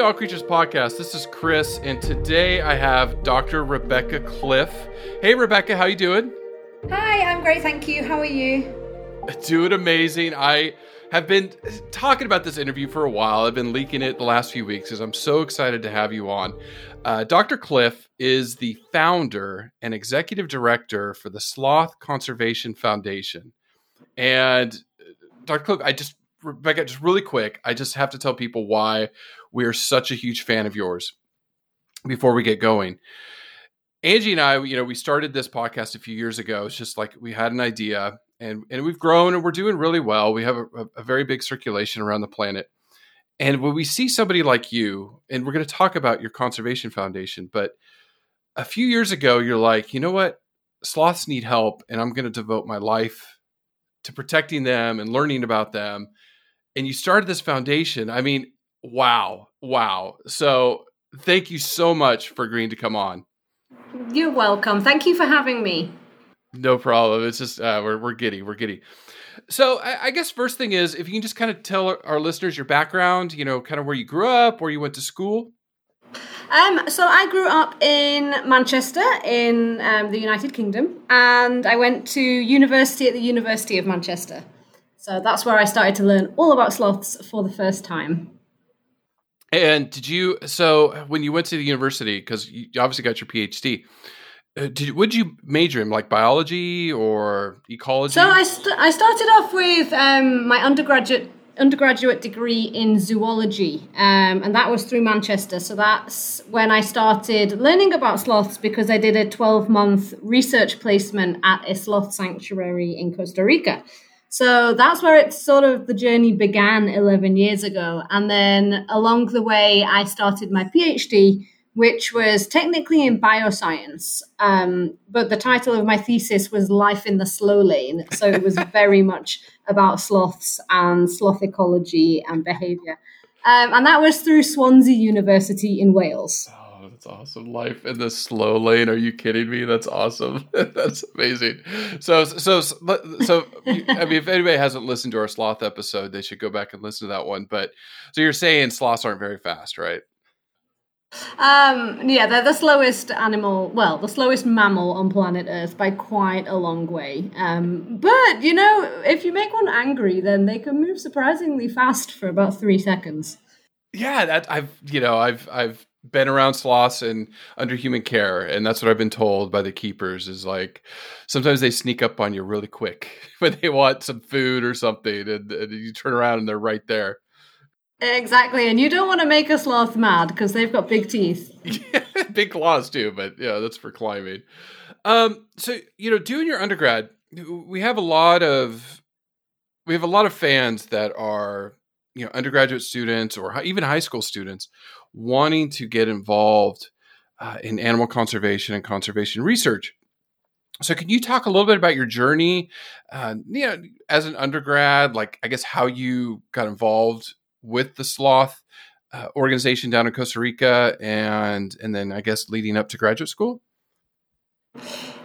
All Creatures Podcast. This is Chris, and today I have Dr. Rebecca Cliff. Hey, Rebecca, how you doing? Hi, I'm great, thank you. How are you? Doing amazing. I have been talking about this interview for a while. I've been leaking it the last few weeks because I'm so excited to have you on. Uh, Dr. Cliff is the founder and executive director for the Sloth Conservation Foundation. And uh, Dr. Cliff, I just Rebecca, just really quick, I just have to tell people why we are such a huge fan of yours before we get going. Angie and I, you know, we started this podcast a few years ago. It's just like we had an idea and, and we've grown and we're doing really well. We have a, a very big circulation around the planet. And when we see somebody like you, and we're going to talk about your conservation foundation, but a few years ago, you're like, you know what? Sloths need help, and I'm going to devote my life to protecting them and learning about them and you started this foundation. I mean, wow, wow. So thank you so much for agreeing to come on. You're welcome. Thank you for having me. No problem. It's just uh, we're we're giddy. We're giddy. So I, I, guess first thing is if you can just kind of tell our, our listeners your background. You know, kind of where you grew up, where you went to school. Um, so I grew up in Manchester in um, the United Kingdom, and I went to university at the University of Manchester. So that's where I started to learn all about sloths for the first time. And did you? So when you went to the university, because you obviously got your PhD, uh, did would you major in like biology or ecology? So I st- I started off with um, my undergraduate undergraduate degree in zoology, um, and that was through Manchester. So that's when I started learning about sloths because I did a twelve month research placement at a sloth sanctuary in Costa Rica. So that's where it sort of the journey began 11 years ago. And then along the way, I started my PhD, which was technically in bioscience. Um, but the title of my thesis was Life in the Slow Lane. So it was very much about sloths and sloth ecology and behavior. Um, and that was through Swansea University in Wales. That's awesome. Life in the slow lane. Are you kidding me? That's awesome. That's amazing. So, so, so, I mean, if anybody hasn't listened to our sloth episode, they should go back and listen to that one. But so you're saying sloths aren't very fast, right? Um, yeah, they're the slowest animal, well, the slowest mammal on planet Earth by quite a long way. Um, but, you know, if you make one angry, then they can move surprisingly fast for about three seconds. Yeah, that I've, you know, I've, I've been around sloths and under human care and that's what i've been told by the keepers is like sometimes they sneak up on you really quick when they want some food or something and, and you turn around and they're right there. Exactly and you don't want to make a sloth mad because they've got big teeth. Big claws too but yeah that's for climbing. Um so you know doing your undergrad we have a lot of we have a lot of fans that are you know undergraduate students or even high school students wanting to get involved uh, in animal conservation and conservation research. So, can you talk a little bit about your journey, uh, you know, as an undergrad? Like, I guess how you got involved with the sloth uh, organization down in Costa Rica, and and then I guess leading up to graduate school.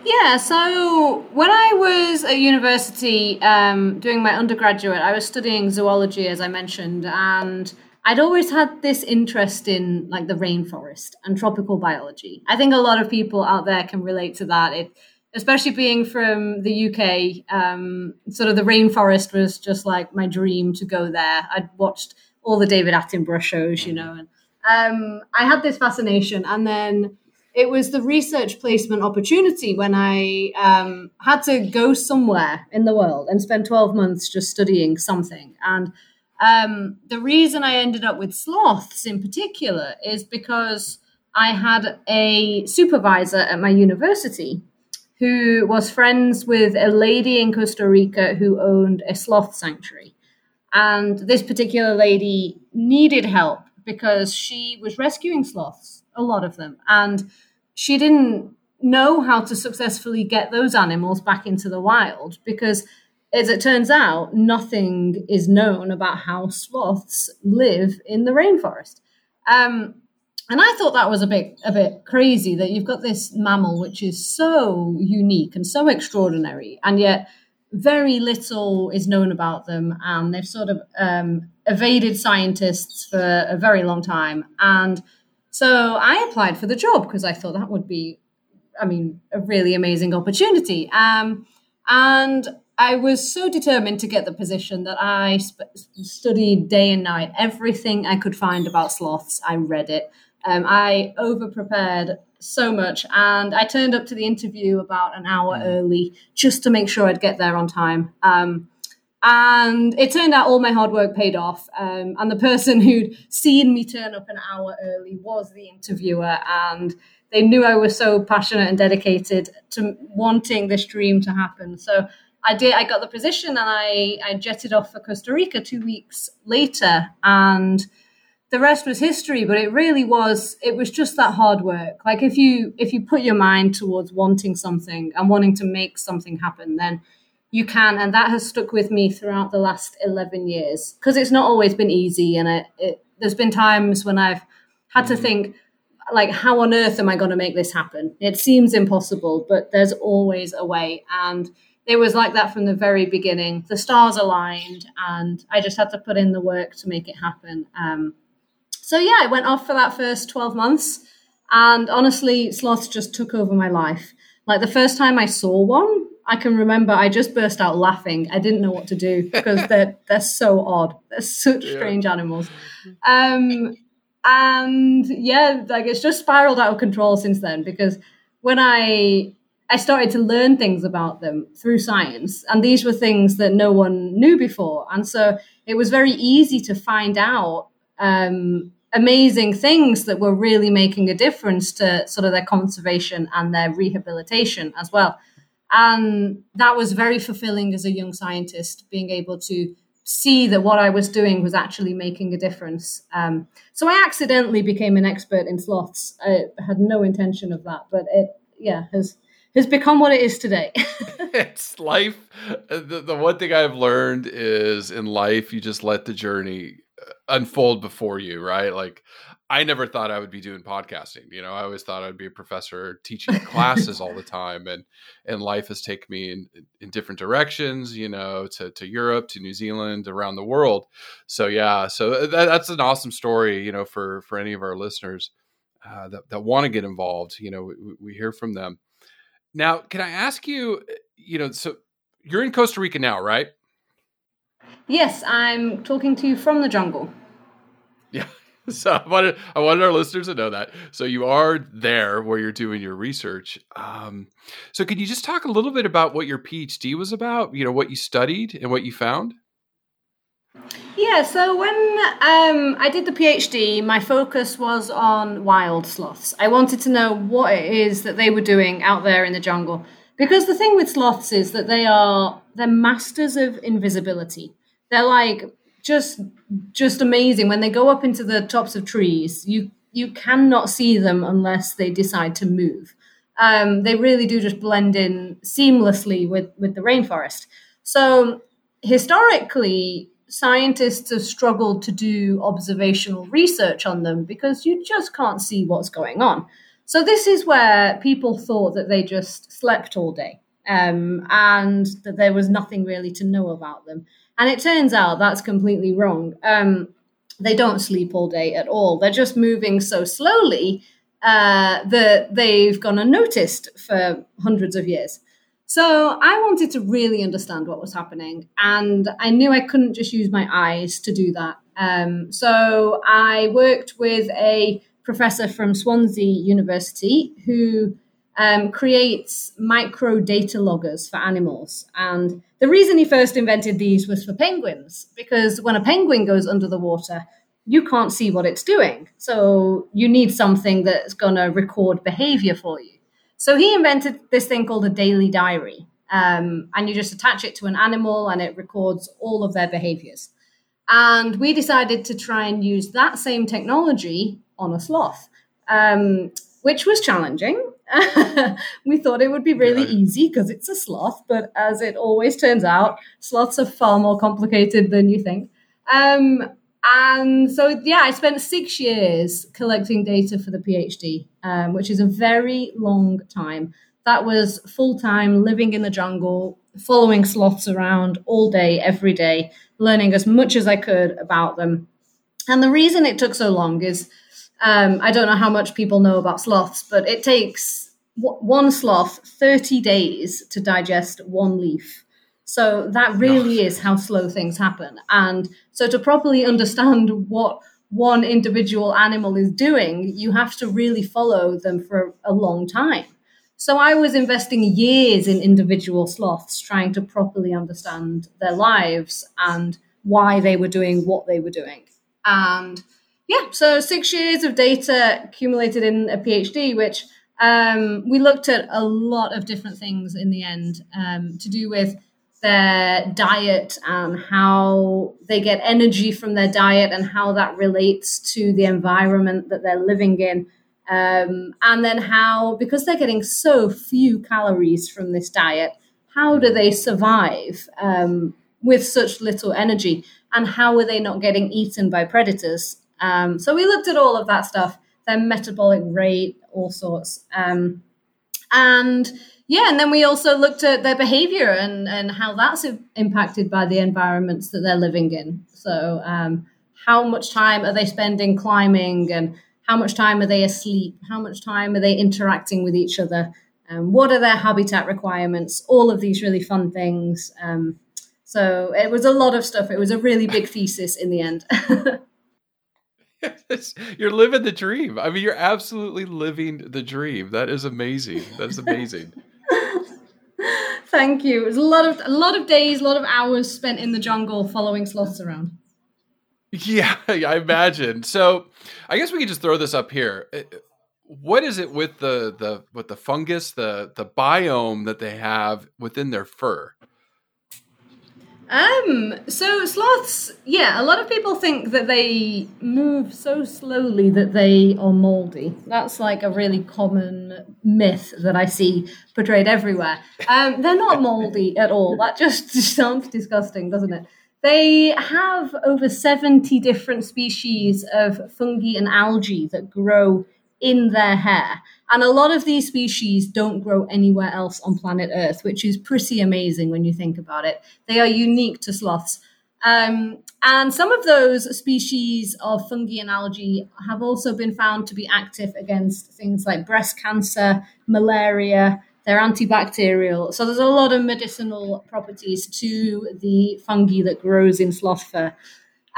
Yeah, so when I was at university um, doing my undergraduate, I was studying zoology, as I mentioned, and I'd always had this interest in like the rainforest and tropical biology. I think a lot of people out there can relate to that. It, especially being from the UK, um, sort of the rainforest was just like my dream to go there. I'd watched all the David Attenborough shows, you know, and um, I had this fascination. And then it was the research placement opportunity when I um, had to go somewhere in the world and spend 12 months just studying something. And um, the reason I ended up with sloths in particular is because I had a supervisor at my university who was friends with a lady in Costa Rica who owned a sloth sanctuary. And this particular lady needed help because she was rescuing sloths, a lot of them. And she didn't know how to successfully get those animals back into the wild because as it turns out, nothing is known about how sloths live in the rainforest. Um, and I thought that was a bit a bit crazy that you've got this mammal which is so unique and so extraordinary, and yet very little is known about them, and they've sort of um, evaded scientists for a very long time. And so I applied for the job because I thought that would be, I mean, a really amazing opportunity. Um, and I was so determined to get the position that I sp- studied day and night. Everything I could find about sloths, I read it. Um, I over prepared so much, and I turned up to the interview about an hour mm. early just to make sure I'd get there on time. Um, and it turned out all my hard work paid off. Um, and the person who'd seen me turn up an hour early was the interviewer, and they knew I was so passionate and dedicated to wanting this dream to happen. So I did. I got the position, and I I jetted off for Costa Rica two weeks later, and the rest was history. But it really was. It was just that hard work. Like if you if you put your mind towards wanting something and wanting to make something happen, then you can, and that has stuck with me throughout the last eleven years. Because it's not always been easy, and it, it there's been times when I've had to mm-hmm. think like how on earth am i going to make this happen it seems impossible but there's always a way and it was like that from the very beginning. The stars aligned, and I just had to put in the work to make it happen. Um, so yeah, I went off for that first twelve months, and honestly, sloths just took over my life. Like the first time I saw one, I can remember I just burst out laughing. I didn't know what to do because they're they're so odd. They're such yeah. strange animals. Um, and yeah, like it's just spiraled out of control since then because when I I started to learn things about them through science. And these were things that no one knew before. And so it was very easy to find out um, amazing things that were really making a difference to sort of their conservation and their rehabilitation as well. And that was very fulfilling as a young scientist, being able to see that what I was doing was actually making a difference. Um, so I accidentally became an expert in sloths. I had no intention of that, but it, yeah, has has become what it is today. it's life. The, the one thing I've learned is in life, you just let the journey uh, unfold before you, right? Like, I never thought I would be doing podcasting. You know, I always thought I'd be a professor teaching classes all the time, and and life has taken me in in different directions. You know, to to Europe, to New Zealand, around the world. So yeah, so uh, that, that's an awesome story. You know, for for any of our listeners uh, that that want to get involved. You know, we, we hear from them. Now, can I ask you, you know, so you're in Costa Rica now, right? Yes, I'm talking to you from the jungle. Yeah. So I wanted, I wanted our listeners to know that. So you are there where you're doing your research. Um, so can you just talk a little bit about what your PhD was about? You know, what you studied and what you found? Yeah, so when um, I did the PhD, my focus was on wild sloths. I wanted to know what it is that they were doing out there in the jungle. Because the thing with sloths is that they are they're masters of invisibility. They're like just just amazing. When they go up into the tops of trees, you you cannot see them unless they decide to move. Um, they really do just blend in seamlessly with with the rainforest. So historically, scientists have struggled to do observational research on them because you just can't see what's going on. So, this is where people thought that they just slept all day um, and that there was nothing really to know about them. And it turns out that's completely wrong. Um, they don't sleep all day at all. They're just moving so slowly uh, that they've gone unnoticed for hundreds of years. So I wanted to really understand what was happening, and I knew I couldn't just use my eyes to do that. Um, so I worked with a professor from Swansea University who um, creates micro data loggers for animals. And the reason he first invented these was for penguins, because when a penguin goes under the water, you can't see what it's doing. So you need something that's going to record behavior for you. So he invented this thing called a daily diary. Um, and you just attach it to an animal and it records all of their behaviors. And we decided to try and use that same technology on a sloth, um, which was challenging. we thought it would be really yeah. easy because it's a sloth, but as it always turns out, sloths are far more complicated than you think. Um, and so, yeah, I spent six years collecting data for the PhD, um, which is a very long time. That was full time living in the jungle, following sloths around all day, every day, learning as much as I could about them. And the reason it took so long is um, I don't know how much people know about sloths, but it takes one sloth 30 days to digest one leaf. So that really is how slow things happen. And so to properly understand what one individual animal is doing, you have to really follow them for a long time. So I was investing years in individual sloths, trying to properly understand their lives and why they were doing what they were doing. And yeah, so six years of data accumulated in a PhD, which um, we looked at a lot of different things in the end um, to do with their diet and how they get energy from their diet and how that relates to the environment that they're living in. Um, and then how, because they're getting so few calories from this diet, how do they survive um, with such little energy? And how are they not getting eaten by predators? Um, so we looked at all of that stuff, their metabolic rate, all sorts. Um, and yeah, and then we also looked at their behavior and, and how that's impacted by the environments that they're living in. So, um, how much time are they spending climbing and how much time are they asleep? How much time are they interacting with each other? Um, what are their habitat requirements? All of these really fun things. Um, so, it was a lot of stuff. It was a really big thesis in the end. you're living the dream. I mean, you're absolutely living the dream. That is amazing. That's amazing. Thank you. It was a lot of a lot of days, a lot of hours spent in the jungle following sloths around. Yeah, I imagine. So, I guess we could just throw this up here. Uh, what is it with the the with the fungus, the the biome that they have within their fur? Um, so sloths, yeah, a lot of people think that they move so slowly that they are moldy. That's like a really common myth that I see portrayed everywhere. Um, they're not moldy at all. That just sounds disgusting, doesn't it? They have over 70 different species of fungi and algae that grow in their hair. And a lot of these species don't grow anywhere else on planet Earth, which is pretty amazing when you think about it. They are unique to sloths. Um, and some of those species of fungi and algae have also been found to be active against things like breast cancer, malaria. They're antibacterial. So there's a lot of medicinal properties to the fungi that grows in sloth fur.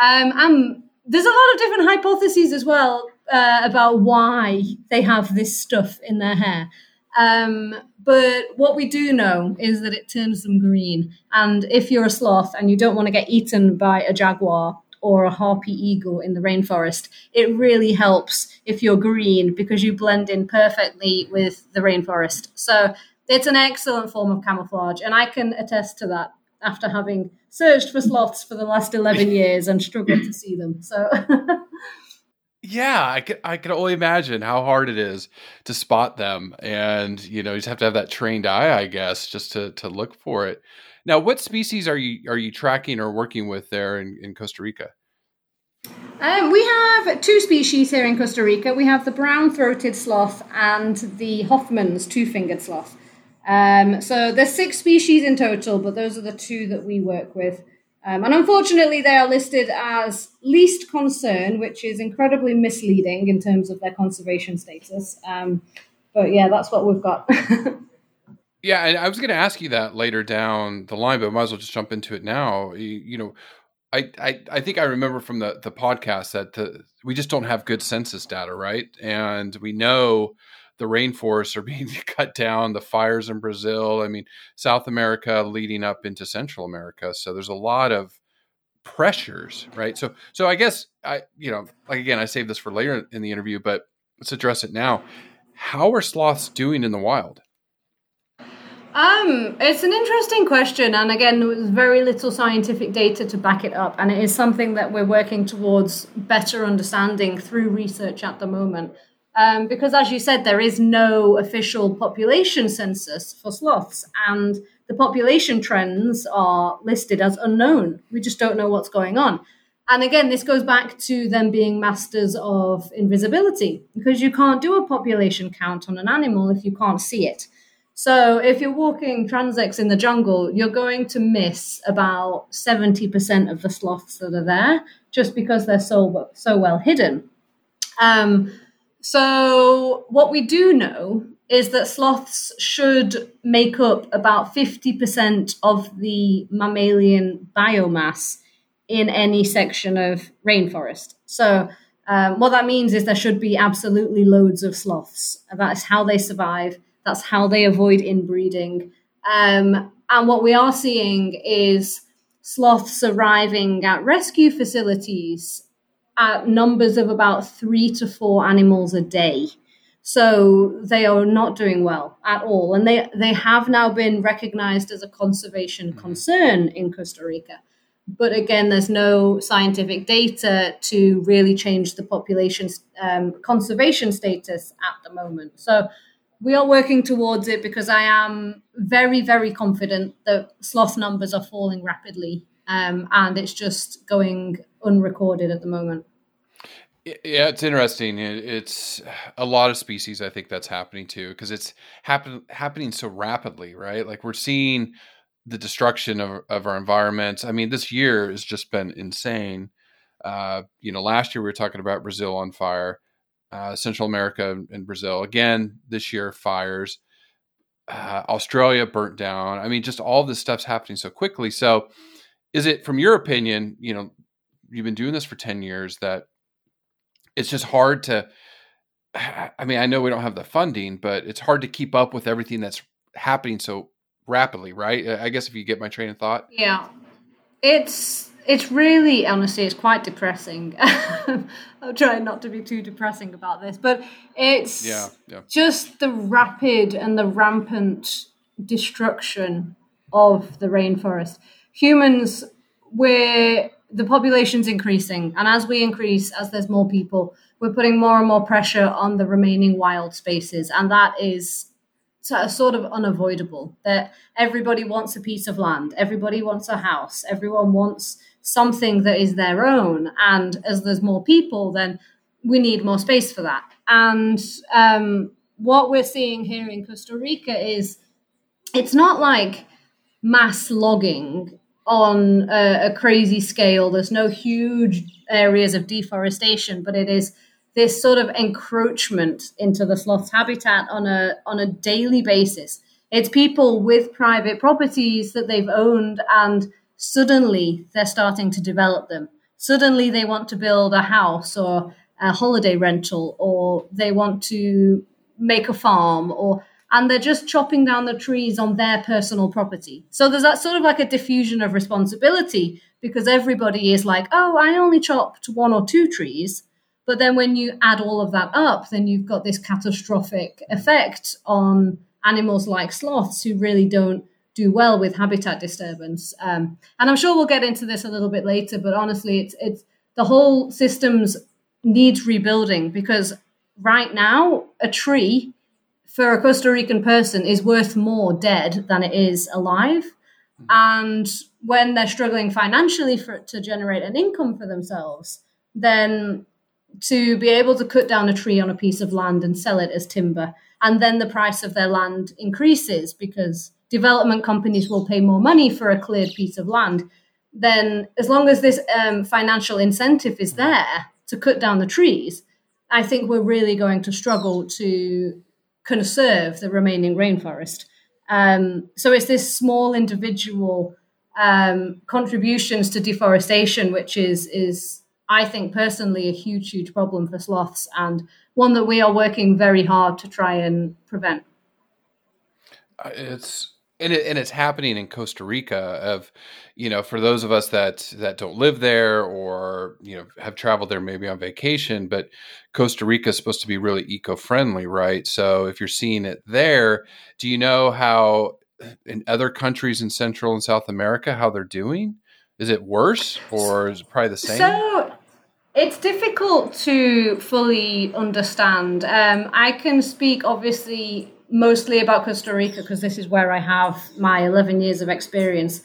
Um, and there's a lot of different hypotheses as well uh, about why they have this stuff in their hair. Um, but what we do know is that it turns them green. And if you're a sloth and you don't want to get eaten by a jaguar or a harpy eagle in the rainforest, it really helps if you're green because you blend in perfectly with the rainforest. So it's an excellent form of camouflage. And I can attest to that after having searched for sloths for the last 11 years and struggled to see them. So. Yeah, I can I can only imagine how hard it is to spot them, and you know you just have to have that trained eye, I guess, just to to look for it. Now, what species are you are you tracking or working with there in, in Costa Rica? Um, we have two species here in Costa Rica. We have the brown-throated sloth and the Hoffman's two-fingered sloth. Um, so there's six species in total, but those are the two that we work with. Um, and unfortunately, they are listed as least concern, which is incredibly misleading in terms of their conservation status. Um, but yeah, that's what we've got. yeah, and I was going to ask you that later down the line, but I might as well just jump into it now. You, you know, I, I, I think I remember from the, the podcast that the, we just don't have good census data, right? And we know the rainforests are being cut down, the fires in Brazil. I mean, South America leading up into Central America. So there's a lot of pressures, right? So, so I guess I, you know, like again, I saved this for later in the interview, but let's address it now. How are sloths doing in the wild? Um, it's an interesting question, and again, there's very little scientific data to back it up, and it is something that we're working towards better understanding through research at the moment. Um, because, as you said, there is no official population census for sloths, and the population trends are listed as unknown. We just don't know what's going on. And again, this goes back to them being masters of invisibility, because you can't do a population count on an animal if you can't see it. So if you're walking transects in the jungle, you're going to miss about 70% of the sloths that are there just because they're so, so well hidden. Um, so what we do know is that sloths should make up about 50% of the mammalian biomass in any section of rainforest. So um, what that means is there should be absolutely loads of sloths. That's how they survive that's how they avoid inbreeding. Um, and what we are seeing is sloths arriving at rescue facilities at numbers of about three to four animals a day. So they are not doing well at all. And they, they have now been recognized as a conservation mm-hmm. concern in Costa Rica. But again, there's no scientific data to really change the population's um, conservation status at the moment. So we are working towards it because I am very, very confident that sloth numbers are falling rapidly, um, and it's just going unrecorded at the moment. Yeah, it's interesting. It's a lot of species. I think that's happening too because it's happen, happening so rapidly, right? Like we're seeing the destruction of, of our environments. I mean, this year has just been insane. Uh, you know, last year we were talking about Brazil on fire uh, Central America and Brazil. Again, this year, fires. Uh, Australia burnt down. I mean, just all this stuff's happening so quickly. So, is it, from your opinion, you know, you've been doing this for 10 years, that it's just hard to, I mean, I know we don't have the funding, but it's hard to keep up with everything that's happening so rapidly, right? I guess if you get my train of thought. Yeah. It's it's really honestly it's quite depressing i'm trying not to be too depressing about this but it's yeah, yeah. just the rapid and the rampant destruction of the rainforest humans we're the population's increasing and as we increase as there's more people we're putting more and more pressure on the remaining wild spaces and that is sort of unavoidable that everybody wants a piece of land everybody wants a house everyone wants something that is their own. And as there's more people, then we need more space for that. And um, what we're seeing here in Costa Rica is it's not like mass logging on a, a, crazy scale. There's no huge areas of deforestation, but it is this sort of encroachment into the sloth's habitat on a on a daily basis. It's people with private properties that they've owned and suddenly they're starting to develop them. Suddenly they want to build a house or a holiday rental or they want to make a farm or and they're just chopping down the trees on their personal property. So there's that sort of like a diffusion of responsibility because everybody is like, oh, I only chopped one or two trees. But then when you add all of that up, then you've got this catastrophic effect on animals like sloths who really don't do well with habitat disturbance. Um, and I'm sure we'll get into this a little bit later, but honestly, it's it's the whole systems needs rebuilding because right now a tree for a Costa Rican person is worth more dead than it is alive. Mm-hmm. And when they're struggling financially for to generate an income for themselves, then to be able to cut down a tree on a piece of land and sell it as timber, and then the price of their land increases because development companies will pay more money for a cleared piece of land. then as long as this um, financial incentive is there to cut down the trees, I think we're really going to struggle to conserve the remaining rainforest. Um, so it's this small individual um, contributions to deforestation, which is is I think personally a huge, huge problem for sloths and one that we are working very hard to try and prevent. Uh, it's and, it, and it's happening in Costa Rica of you know for those of us that that don't live there or you know have traveled there maybe on vacation but Costa Rica is supposed to be really eco-friendly right? So if you're seeing it there do you know how in other countries in Central and South America how they're doing? Is it worse or is it probably the same? so it's difficult to fully understand. Um, I can speak obviously mostly about Costa Rica because this is where I have my 11 years of experience.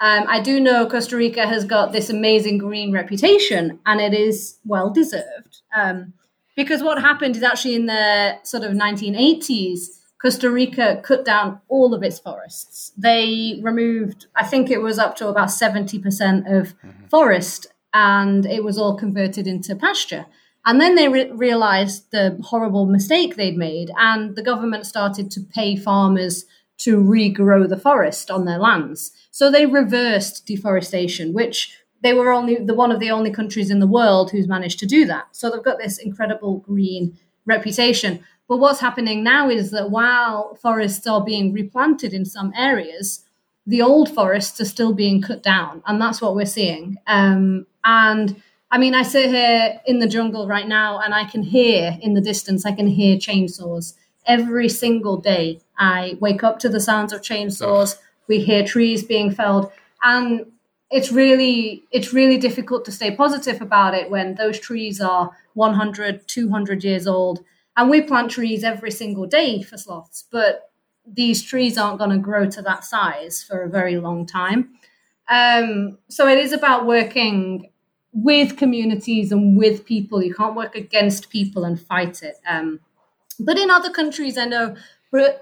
Um, I do know Costa Rica has got this amazing green reputation, and it is well deserved. Um, because what happened is actually in the sort of 1980s, Costa Rica cut down all of its forests. They removed, I think it was up to about 70% of mm-hmm. forest, and it was all converted into pasture. And then they re- realized the horrible mistake they'd made, and the government started to pay farmers to regrow the forest on their lands. So they reversed deforestation, which they were only the one of the only countries in the world who's managed to do that. So they've got this incredible green reputation. But what's happening now is that while forests are being replanted in some areas, the old forests are still being cut down, and that's what we're seeing. Um, and I mean, I sit here in the jungle right now and I can hear in the distance, I can hear chainsaws. Every single day, I wake up to the sounds of chainsaws. We hear trees being felled. And it's really it's really difficult to stay positive about it when those trees are 100 200 years old and we plant trees every single day for sloths but these trees aren't going to grow to that size for a very long time um, so it is about working with communities and with people. You can't work against people and fight it. Um, but in other countries, I know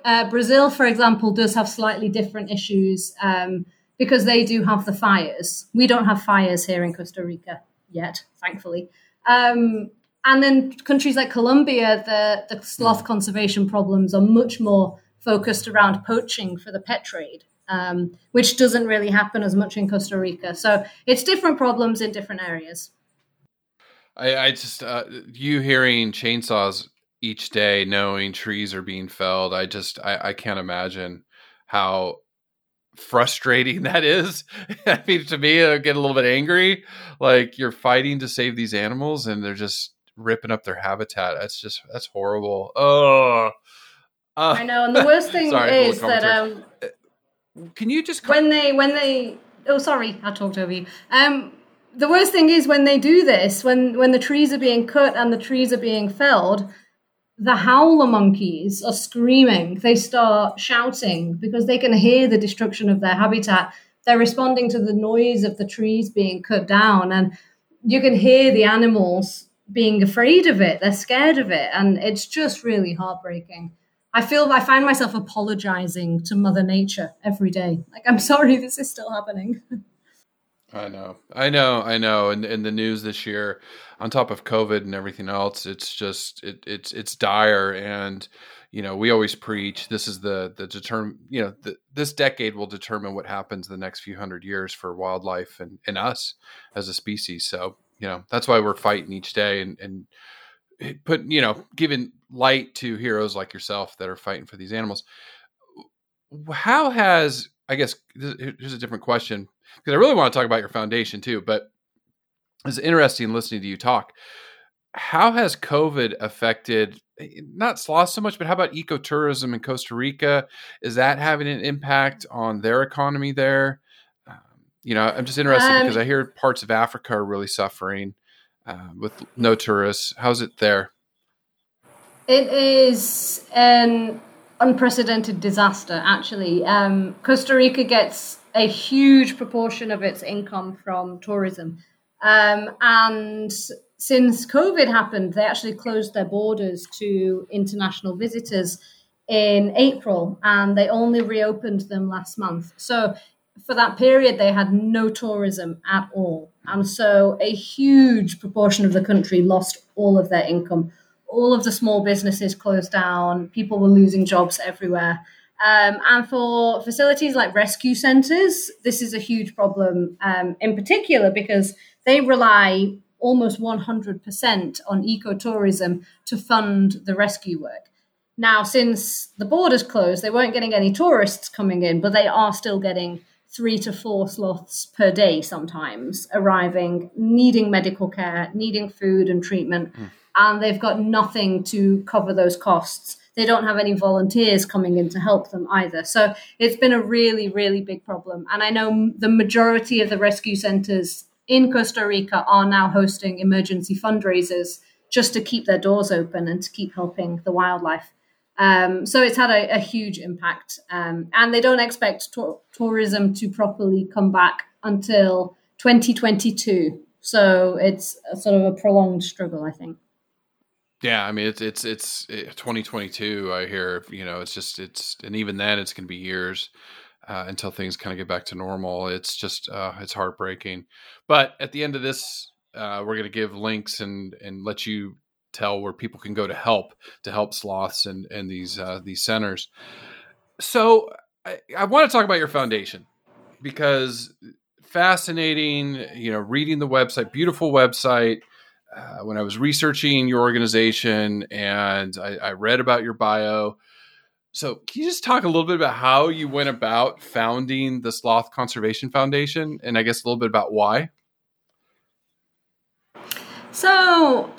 uh, Brazil, for example, does have slightly different issues um, because they do have the fires. We don't have fires here in Costa Rica yet, thankfully. Um, and then countries like Colombia, the, the sloth conservation problems are much more focused around poaching for the pet trade um, which doesn't really happen as much in Costa Rica. So it's different problems in different areas. I, I just uh, you hearing chainsaws each day, knowing trees are being felled. I just I, I can't imagine how frustrating that is. I mean, to me, I get a little bit angry. Like you're fighting to save these animals, and they're just ripping up their habitat. That's just that's horrible. Oh, uh, I know. And the worst thing sorry, is that um, can you just when they when they oh sorry I talked over you. Um, the worst thing is when they do this when when the trees are being cut and the trees are being felled. The howler monkeys are screaming. They start shouting because they can hear the destruction of their habitat. They're responding to the noise of the trees being cut down, and you can hear the animals being afraid of it. They're scared of it, and it's just really heartbreaking. I feel I find myself apologizing to Mother Nature every day. Like, I'm sorry this is still happening. I know, I know, I know. And in the news this year, on top of COVID and everything else, it's just it, it's it's dire. And you know, we always preach this is the the determine. You know, the, this decade will determine what happens the next few hundred years for wildlife and and us as a species. So you know, that's why we're fighting each day and and put you know giving light to heroes like yourself that are fighting for these animals. How has i guess this here's a different question because i really want to talk about your foundation too but it's interesting listening to you talk. How has covid affected eh, not sloth so much but how about ecotourism in costa rica? Is that having an impact on their economy there? Um, you know i'm just interested um, because i hear parts of africa are really suffering uh, with no tourists. How's it there? It is an unprecedented disaster, actually. Um, Costa Rica gets a huge proportion of its income from tourism. Um, and since COVID happened, they actually closed their borders to international visitors in April and they only reopened them last month. So for that period, they had no tourism at all. And so a huge proportion of the country lost all of their income. All of the small businesses closed down. People were losing jobs everywhere. Um, and for facilities like rescue centres, this is a huge problem um, in particular because they rely almost 100% on ecotourism to fund the rescue work. Now, since the borders closed, they weren't getting any tourists coming in, but they are still getting three to four sloths per day sometimes arriving, needing medical care, needing food and treatment, mm. and they've got nothing to cover those costs. They don't have any volunteers coming in to help them either. So it's been a really, really big problem. And I know the majority of the rescue centers in Costa Rica are now hosting emergency fundraisers just to keep their doors open and to keep helping the wildlife. Um, so it's had a, a huge impact, um, and they don't expect to- tourism to properly come back until 2022. So it's sort of a prolonged struggle, I think. Yeah, I mean it's it's it's 2022. I hear you know it's just it's and even then it's going to be years uh, until things kind of get back to normal. It's just uh, it's heartbreaking. But at the end of this, uh, we're going to give links and and let you tell where people can go to help to help sloths and and these uh, these centers. So I, I want to talk about your foundation because fascinating. You know, reading the website, beautiful website. Uh, when I was researching your organization and I, I read about your bio. So, can you just talk a little bit about how you went about founding the Sloth Conservation Foundation and I guess a little bit about why? So,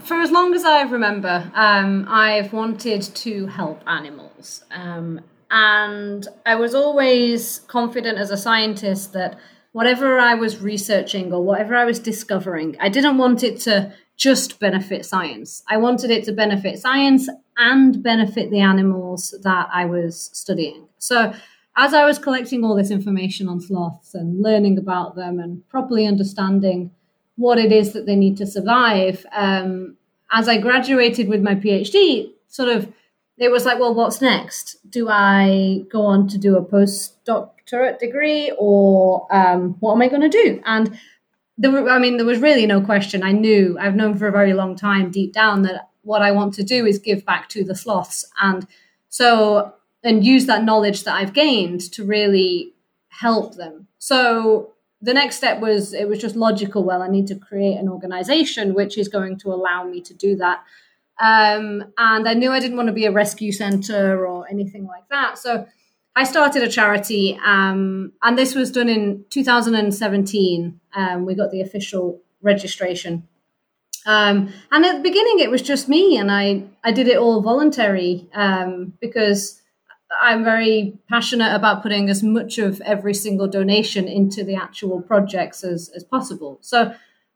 for as long as I remember, um, I've wanted to help animals. Um, and I was always confident as a scientist that whatever I was researching or whatever I was discovering, I didn't want it to just benefit science. I wanted it to benefit science and benefit the animals that I was studying. So, as I was collecting all this information on sloths and learning about them and properly understanding what it is that they need to survive. Um, as I graduated with my PhD, sort of, it was like, well, what's next? Do I go on to do a postdoctorate degree, or um, what am I going to do? And there were, I mean, there was really no question. I knew I've known for a very long time, deep down, that what I want to do is give back to the sloths, and so and use that knowledge that I've gained to really help them. So the next step was it was just logical well i need to create an organization which is going to allow me to do that. Um, and i knew i didn't want to be a rescue center or anything like that. So i started a charity um, and this was done in 2017 um, we got the official registration. Um, and at the beginning it was just me and i i did it all voluntary um, because I'm very passionate about putting as much of every single donation into the actual projects as, as possible. So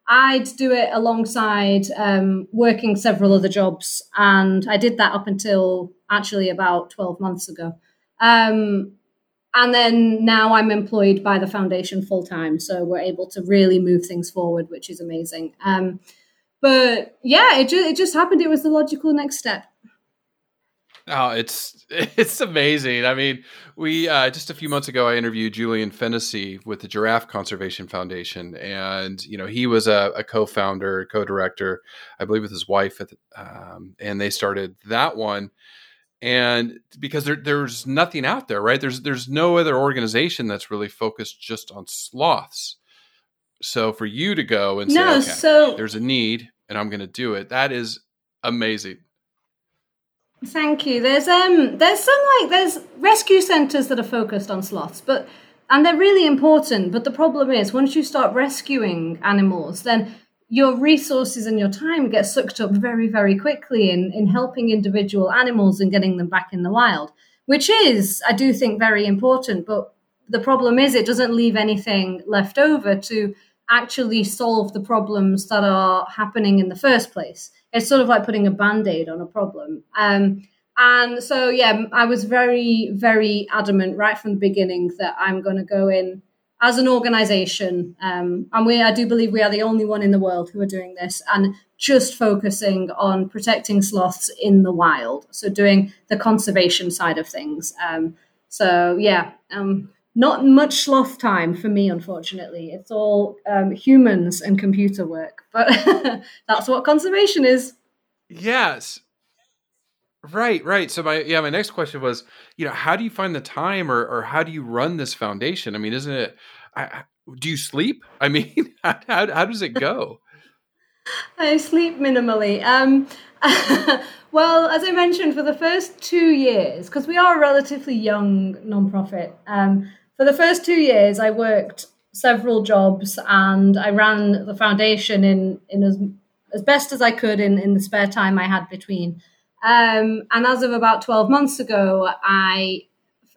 I'd do it alongside um, working several other jobs. And I did that up until actually about 12 months ago. Um, and then now I'm employed by the foundation full time. So we're able to really move things forward, which is amazing. Um, but yeah, it, ju- it just happened. It was the logical next step. Oh, it's it's amazing. I mean, we uh, just a few months ago, I interviewed Julian Fennessy with the Giraffe Conservation Foundation, and you know he was a, a co-founder, co-director, I believe, with his wife, the, um, and they started that one. And because there, there's nothing out there, right? There's there's no other organization that's really focused just on sloths. So for you to go and no, say, okay, so there's a need, and I'm going to do it, that is amazing. Thank you. There's um there's some like there's rescue centres that are focused on sloths, but and they're really important. But the problem is once you start rescuing animals, then your resources and your time get sucked up very, very quickly in, in helping individual animals and getting them back in the wild, which is, I do think, very important. But the problem is it doesn't leave anything left over to actually solve the problems that are happening in the first place. It's sort of like putting a band-aid on a problem. Um, and so yeah i was very very adamant right from the beginning that i'm going to go in as an organization. Um, and we i do believe we are the only one in the world who are doing this and just focusing on protecting sloths in the wild. So doing the conservation side of things. Um, so yeah um, not much sloth time for me, unfortunately. It's all um, humans and computer work, but that's what conservation is. Yes. Right, right. So my yeah, my next question was, you know, how do you find the time, or or how do you run this foundation? I mean, isn't it? I, do you sleep? I mean, how how, how does it go? I sleep minimally. Um, well, as I mentioned, for the first two years, because we are a relatively young nonprofit, um, for the first two years, I worked several jobs and I ran the foundation in in as as best as I could in in the spare time I had between. Um, and as of about twelve months ago, I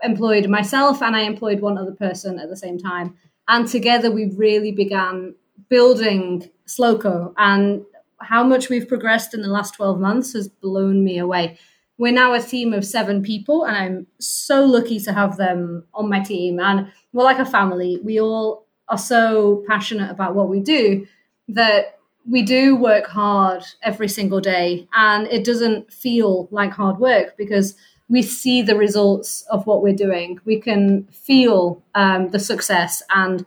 employed myself and I employed one other person at the same time, and together we really began building Sloco. And how much we've progressed in the last twelve months has blown me away we're now a team of seven people, and I'm so lucky to have them on my team. And we're like a family. We all are so passionate about what we do that we do work hard every single day, and it doesn't feel like hard work because we see the results of what we're doing. We can feel um, the success, and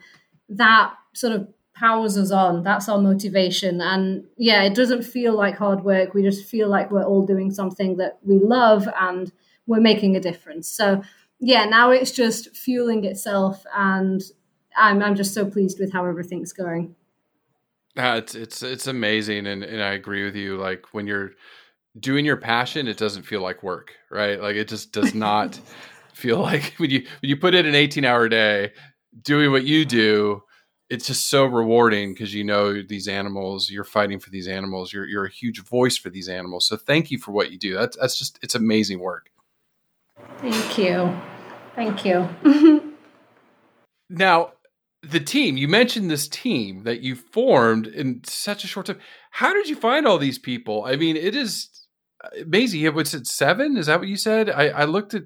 that sort of powers us on. That's our motivation. And yeah, it doesn't feel like hard work. We just feel like we're all doing something that we love and we're making a difference. So yeah, now it's just fueling itself and I'm I'm just so pleased with how everything's going. Uh, it's it's it's amazing and, and I agree with you. Like when you're doing your passion, it doesn't feel like work, right? Like it just does not feel like when you when you put in an 18 hour day doing what you do, it's just so rewarding because you know these animals you're fighting for these animals you're you're a huge voice for these animals. So thank you for what you do. That's that's just it's amazing work. Thank you. Thank you. Now the team you mentioned this team that you formed in such a short time. How did you find all these people? I mean it is amazing. What's it seven? Is that what you said? I, I looked at,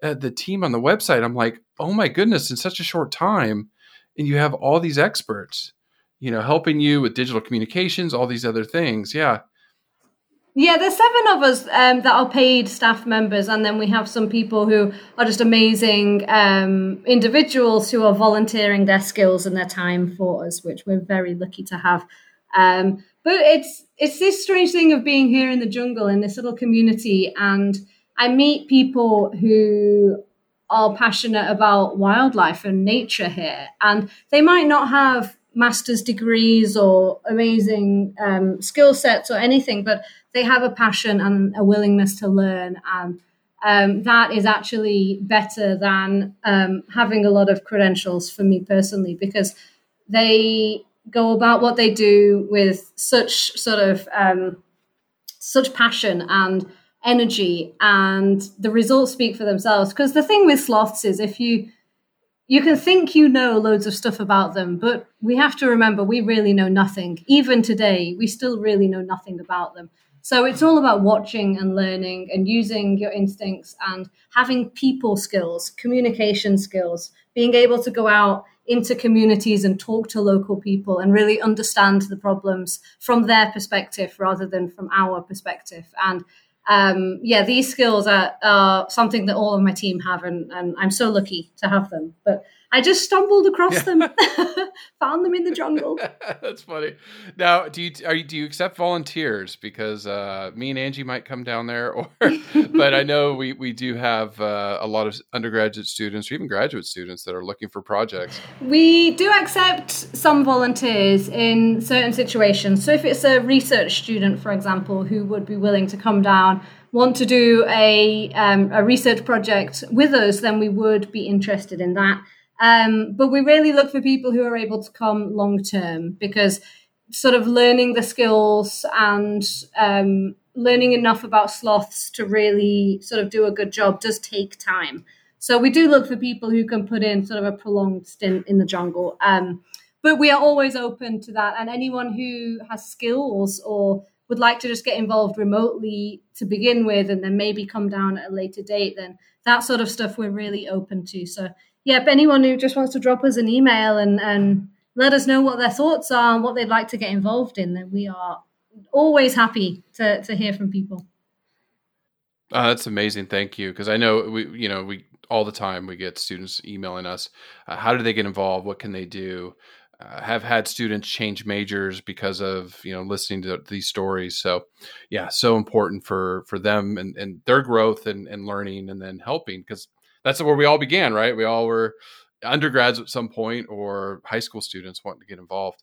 at the team on the website. I'm like oh my goodness in such a short time and you have all these experts, you know, helping you with digital communications, all these other things. Yeah. Yeah, there's seven of us um, that are paid staff members, and then we have some people who are just amazing um, individuals who are volunteering their skills and their time for us, which we're very lucky to have. Um, but it's it's this strange thing of being here in the jungle in this little community, and I meet people who are passionate about wildlife and nature here. And they might not have master's degrees or amazing um, skill sets or anything, but they have a passion and a willingness to learn. And um, that is actually better than um, having a lot of credentials for me personally, because they go about what they do with such sort of um, such passion and energy and the results speak for themselves. Because the thing with sloths is if you you can think you know loads of stuff about them but we have to remember we really know nothing. Even today we still really know nothing about them. So it's all about watching and learning and using your instincts and having people skills communication skills being able to go out into communities and talk to local people and really understand the problems from their perspective rather than from our perspective. And um, yeah, these skills are, are, something that all of my team have, and, and I'm so lucky to have them. But I just stumbled across yeah. them, found them in the jungle. That's funny. Now, do you are you do you accept volunteers? Because uh, me and Angie might come down there, or but I know we we do have uh, a lot of undergraduate students or even graduate students that are looking for projects. We do accept some volunteers in certain situations. So if it's a research student, for example, who would be willing to come down want to do a, um, a research project with us, then we would be interested in that. Um, but we really look for people who are able to come long term because sort of learning the skills and um, learning enough about sloths to really sort of do a good job does take time. So we do look for people who can put in sort of a prolonged stint in the jungle. Um, but we are always open to that. And anyone who has skills or would like to just get involved remotely to begin with and then maybe come down at a later date, then that sort of stuff we're really open to. So yep, anyone who just wants to drop us an email and, and let us know what their thoughts are and what they'd like to get involved in, then we are always happy to, to hear from people. Uh, that's amazing. Thank you. Because I know we, you know, we all the time. We get students emailing us. Uh, how do they get involved? What can they do? Uh, have had students change majors because of you know listening to these stories. So yeah, so important for for them and, and their growth and, and learning and then helping because that's where we all began, right? We all were undergrads at some point or high school students wanting to get involved.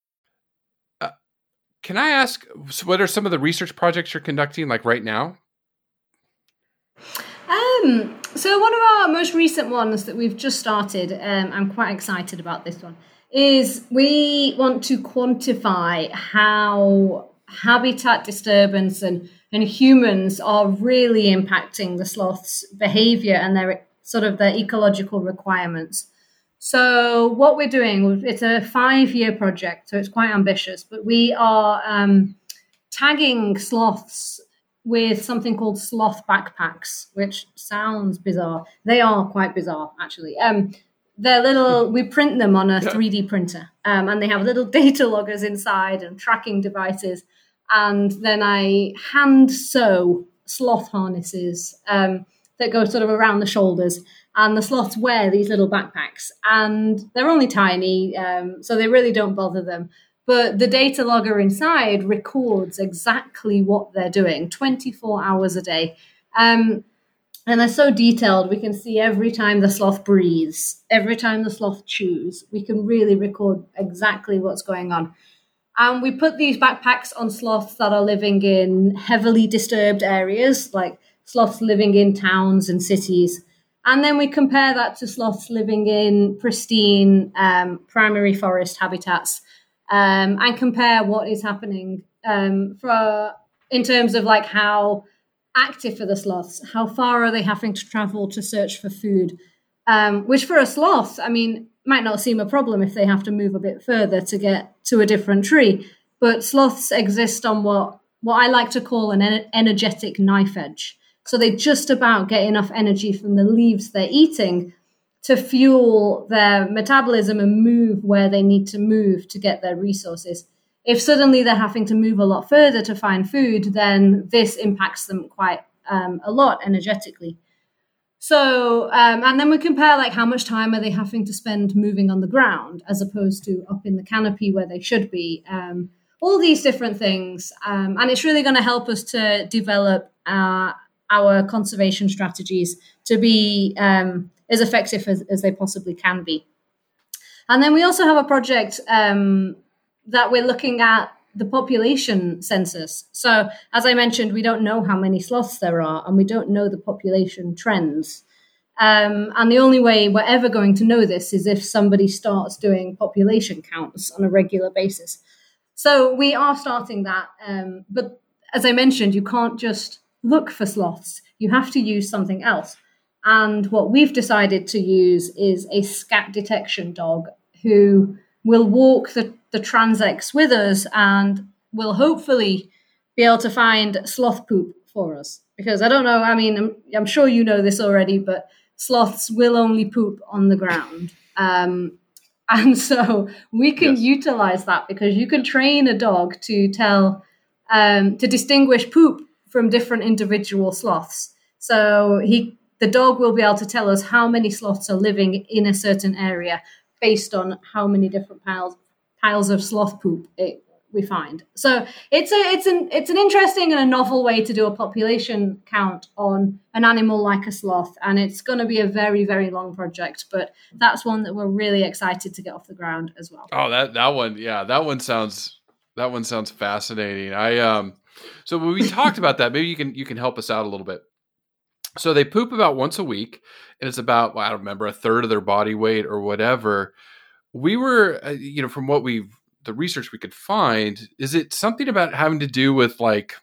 Can I ask what are some of the research projects you're conducting like right now? Um, so one of our most recent ones that we've just started, um, I'm quite excited about this one, is we want to quantify how habitat disturbance and, and humans are really impacting the sloth's behavior and their sort of their ecological requirements. So what we're doing, it's a five-year project, so it's quite ambitious. But we are um, tagging sloths with something called sloth backpacks, which sounds bizarre. They are quite bizarre, actually. Um, they're little. We print them on a 3D printer, um, and they have little data loggers inside and tracking devices. And then I hand sew sloth harnesses um, that go sort of around the shoulders and the sloths wear these little backpacks and they're only tiny um, so they really don't bother them. But the data logger inside records exactly what they're doing 24 hours a day. Um, and they're so detailed we can see every time the sloth breathes every time the sloth chews we can really record exactly what's going on. And we put these backpacks on sloths that are living in heavily disturbed areas like sloths living in towns and cities and then we compare that to sloths living in pristine um, primary forest habitats um, and compare what is happening um, for in terms of like how active are the sloths, how far are they having to travel to search for food, um, which for a sloth, I mean, might not seem a problem if they have to move a bit further to get to a different tree. But sloths exist on what what I like to call an energetic knife edge. So they just about get enough energy from the leaves they're eating to fuel their metabolism and move where they need to move to get their resources. If suddenly they're having to move a lot further to find food, then this impacts them quite um, a lot energetically. So, um, and then we compare like how much time are they having to spend moving on the ground as opposed to up in the canopy where they should be. Um, all these different things, um, and it's really going to help us to develop uh, our conservation strategies to be um, as effective as, as, they possibly can be. And then we also have a project um, that we're looking at the population census. So, as I mentioned, we don't know how many sloths there are, and we don't know the population trends. Um, and the only way we're ever going to know this is if somebody starts doing population counts on a regular basis. So we are starting that. Um, but as I mentioned, you can't just look for sloths. You have to use something else. And what we've decided to use is a scat detection dog who will walk the, the transects with us and will hopefully be able to find sloth poop for us. Because I don't know, I mean, I'm, I'm sure you know this already, but sloths will only poop on the ground. Um, and so we can yes. utilize that because you can train a dog to tell, um, to distinguish poop from different individual sloths. So he the dog will be able to tell us how many sloths are living in a certain area based on how many different piles piles of sloth poop it, we find. So it's a it's an it's an interesting and a novel way to do a population count on an animal like a sloth, and it's going to be a very very long project, but that's one that we're really excited to get off the ground as well. Oh, that that one, yeah, that one sounds that one sounds fascinating. I um so when we talked about that, maybe you can you can help us out a little bit. So they poop about once a week, and it's about well, I don't remember a third of their body weight or whatever. We were, uh, you know, from what we the research we could find, is it something about having to do with like,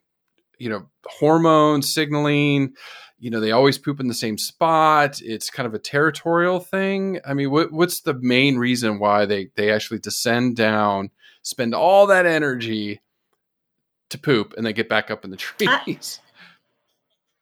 you know, hormone signaling? you know they always poop in the same spot. It's kind of a territorial thing. I mean, what, what's the main reason why they they actually descend down, spend all that energy to poop, and then get back up in the trees?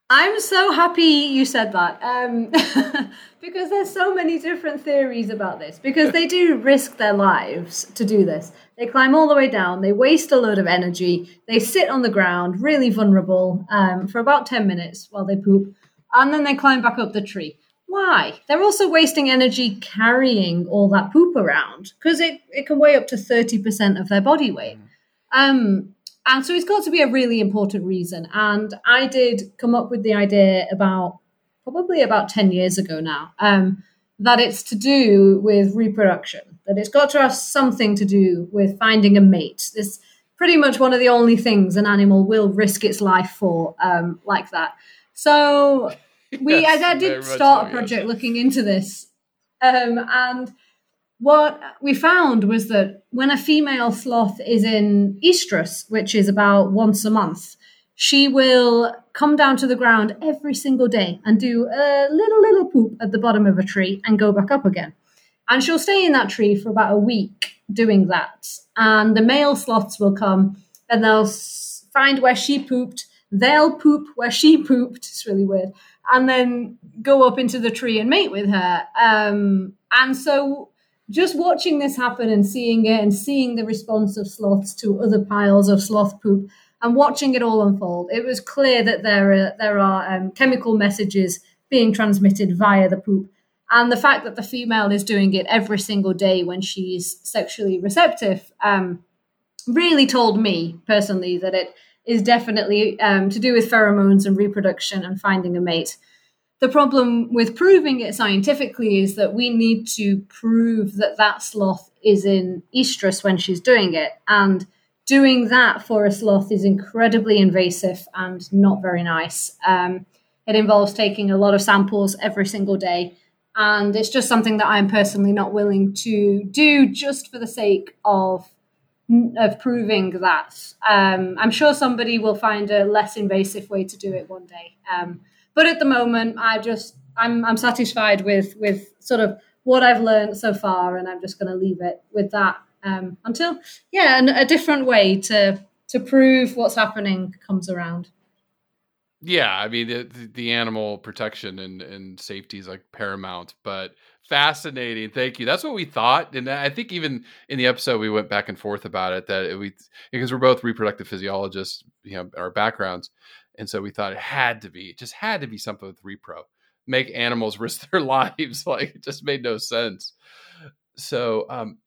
I'm so happy you said that um, because there's so many different theories about this. Because they do risk their lives to do this. They climb all the way down, they waste a load of energy, they sit on the ground, really vulnerable, um, for about 10 minutes while they poop, and then they climb back up the tree. Why? They're also wasting energy carrying all that poop around because it, it can weigh up to 30% of their body weight. Um, and so it's got to be a really important reason. And I did come up with the idea about probably about 10 years ago now um, that it's to do with reproduction, that it's got to have something to do with finding a mate. It's pretty much one of the only things an animal will risk its life for, um, like that. So we, yes, I, I did start a project yes. looking into this. Um, and what we found was that when a female sloth is in estrus, which is about once a month, she will come down to the ground every single day and do a little, little poop at the bottom of a tree and go back up again. And she'll stay in that tree for about a week doing that. And the male sloths will come and they'll find where she pooped. They'll poop where she pooped. It's really weird. And then go up into the tree and mate with her. Um, and so just watching this happen and seeing it and seeing the response of sloths to other piles of sloth poop and watching it all unfold, it was clear that there are, there are um, chemical messages being transmitted via the poop. And the fact that the female is doing it every single day when she's sexually receptive um, really told me personally that it is definitely um, to do with pheromones and reproduction and finding a mate. The problem with proving it scientifically is that we need to prove that that sloth is in estrus when she's doing it. And doing that for a sloth is incredibly invasive and not very nice. Um, it involves taking a lot of samples every single day. And it's just something that I'm personally not willing to do just for the sake of of proving that. Um, I'm sure somebody will find a less invasive way to do it one day. Um, but at the moment, I just I'm I'm satisfied with with sort of what I've learned so far, and I'm just going to leave it with that um, until yeah, and a different way to to prove what's happening comes around. Yeah, I mean the, the animal protection and, and safety is like paramount, but fascinating. Thank you. That's what we thought, and I think even in the episode we went back and forth about it. That we because we're both reproductive physiologists, you know, our backgrounds, and so we thought it had to be, it just had to be something with repro. Make animals risk their lives. Like it just made no sense. So, um,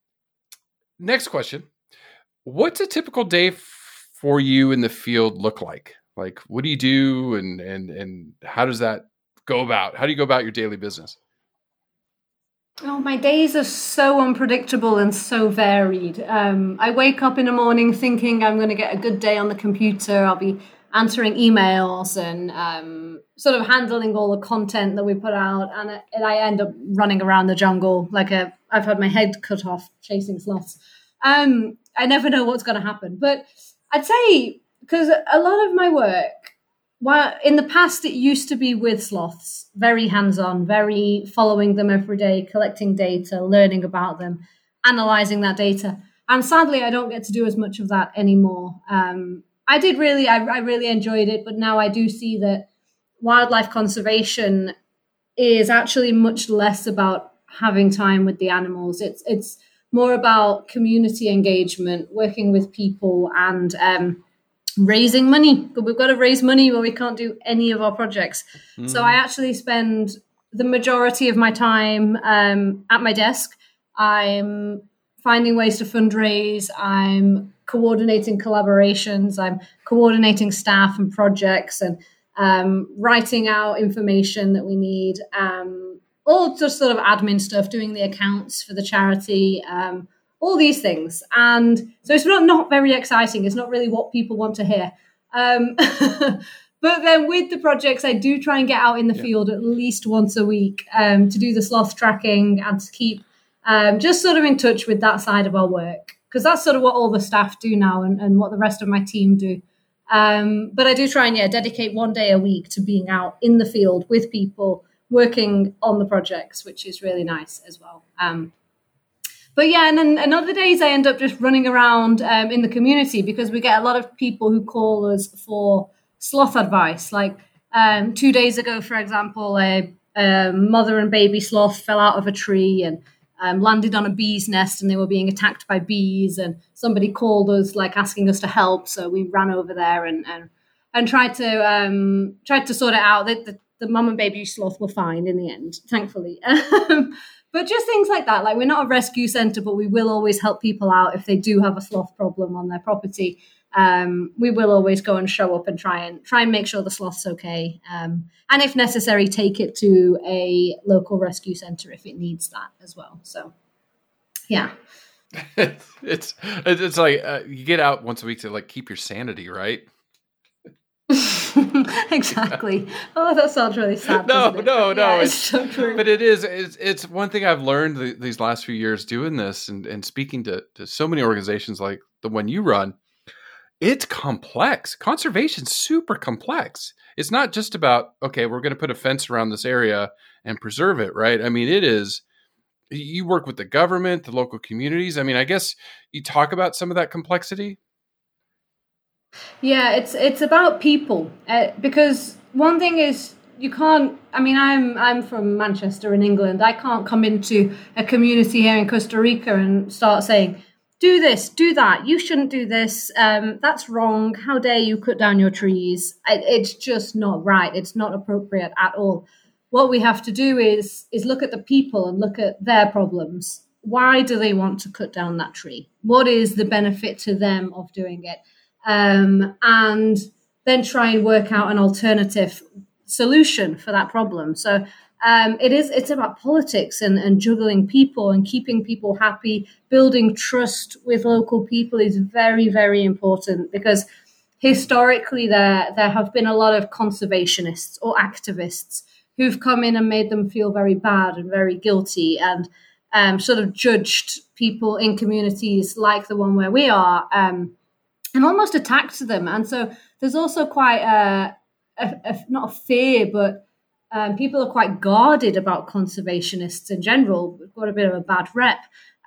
next question. What's a typical day for you in the field look like? Like, what do you do and, and, and how does that go about? How do you go about your daily business? Oh, my days are so unpredictable and so varied. Um, I wake up in the morning thinking I'm going to get a good day on the computer. I'll be answering emails and um, sort of handling all the content that we put out. And, and, I end up running around the jungle like a I've had my head cut off chasing sloths. Um, I never know what's going to happen, but I'd say because a lot of my work, while in the past it used to be with sloths, very hands-on, very following them every day, collecting data, learning about them, analyzing that data. And sadly, I don't get to do as much of that anymore. Um, I did really, I, I really enjoyed it, but now I do see that wildlife conservation is actually much less about having time with the animals. It's it's more about community engagement, working with people, and um, raising money. But we've got to raise money where we can't do any of our projects. Mm. So I actually spend the majority of my time um, at my desk. I'm finding ways to fundraise. I'm coordinating collaborations. I'm coordinating staff and projects and um, writing out information that we need. Um, all just sort of admin stuff, doing the accounts for the charity, um, all these things. And so it's not, not very exciting. It's not really what people want to hear. Um, but then with the projects, I do try and get out in the yeah. field at least once a week um, to do the sloth tracking and to keep um, just sort of in touch with that side of our work because that's sort of what all the staff do now and, and what the rest of my team do. Um, but I do try and yeah dedicate one day a week to being out in the field with people working on the projects, which is really nice as well. Um, but yeah, and then and other days I end up just running around um, in the community because we get a lot of people who call us for sloth advice. Like um, two days ago, for example, a, a, mother and baby sloth fell out of a tree and um, landed on a bee's nest, and they were being attacked by bees. And somebody called us, like asking us to help. So we ran over there and and, and tried to um, tried to sort it out. The, the, the mum and baby sloth were fine in the end, thankfully. Um, but just things like that. Like we're not a rescue center, but we will always help people out if they do have a sloth problem on their property. Um, we will always go and show up and try and try and make sure the sloth's okay. Um, and if necessary, take it to a local rescue center if it needs that as well. So, yeah. it's it's like uh, you get out once a week to like keep your sanity, right? exactly. Oh, that sounds really sad. No, no, no. Yeah, it's, it's, so true. But it is. It's, it's one thing I've learned the, these last few years doing this and, and speaking to, to so many organizations like the one you run. It's complex. Conservation's super complex. It's not just about okay, we're going to put a fence around this area and preserve it, right? I mean, it is. You work with the government, the local communities. I mean, I guess you talk about some of that complexity. Yeah, it's it's about people uh, because one thing is you can't. I mean, I'm I'm from Manchester in England. I can't come into a community here in Costa Rica and start saying, "Do this, do that. You shouldn't do this. Um, that's wrong. How dare you cut down your trees?" It, it's just not right. It's not appropriate at all. What we have to do is is look at the people and look at their problems. Why do they want to cut down that tree? What is the benefit to them of doing it? um, and then try and work out an alternative solution for that problem. So um, it is it's about politics and, and juggling people and keeping people happy. Building trust with local people is very very important because historically there there have been a lot of conservationists or activists who've come in and made them feel very bad and very guilty and um, sort of judged people in communities like the one where we are um, and almost attacked them. And so there's also quite a, a, a not a fear, but um, people are quite guarded about conservationists in general. We've got a bit of a bad rep.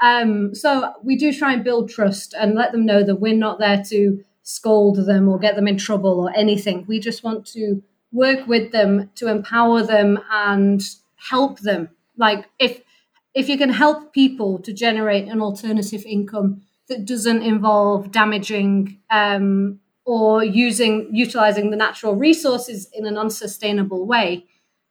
Um, so we do try and build trust and let them know that we're not there to scold them or get them in trouble or anything. We just want to work with them to empower them and help them. Like if if you can help people to generate an alternative income that doesn't involve damaging um, or using utilizing the natural resources in an unsustainable way,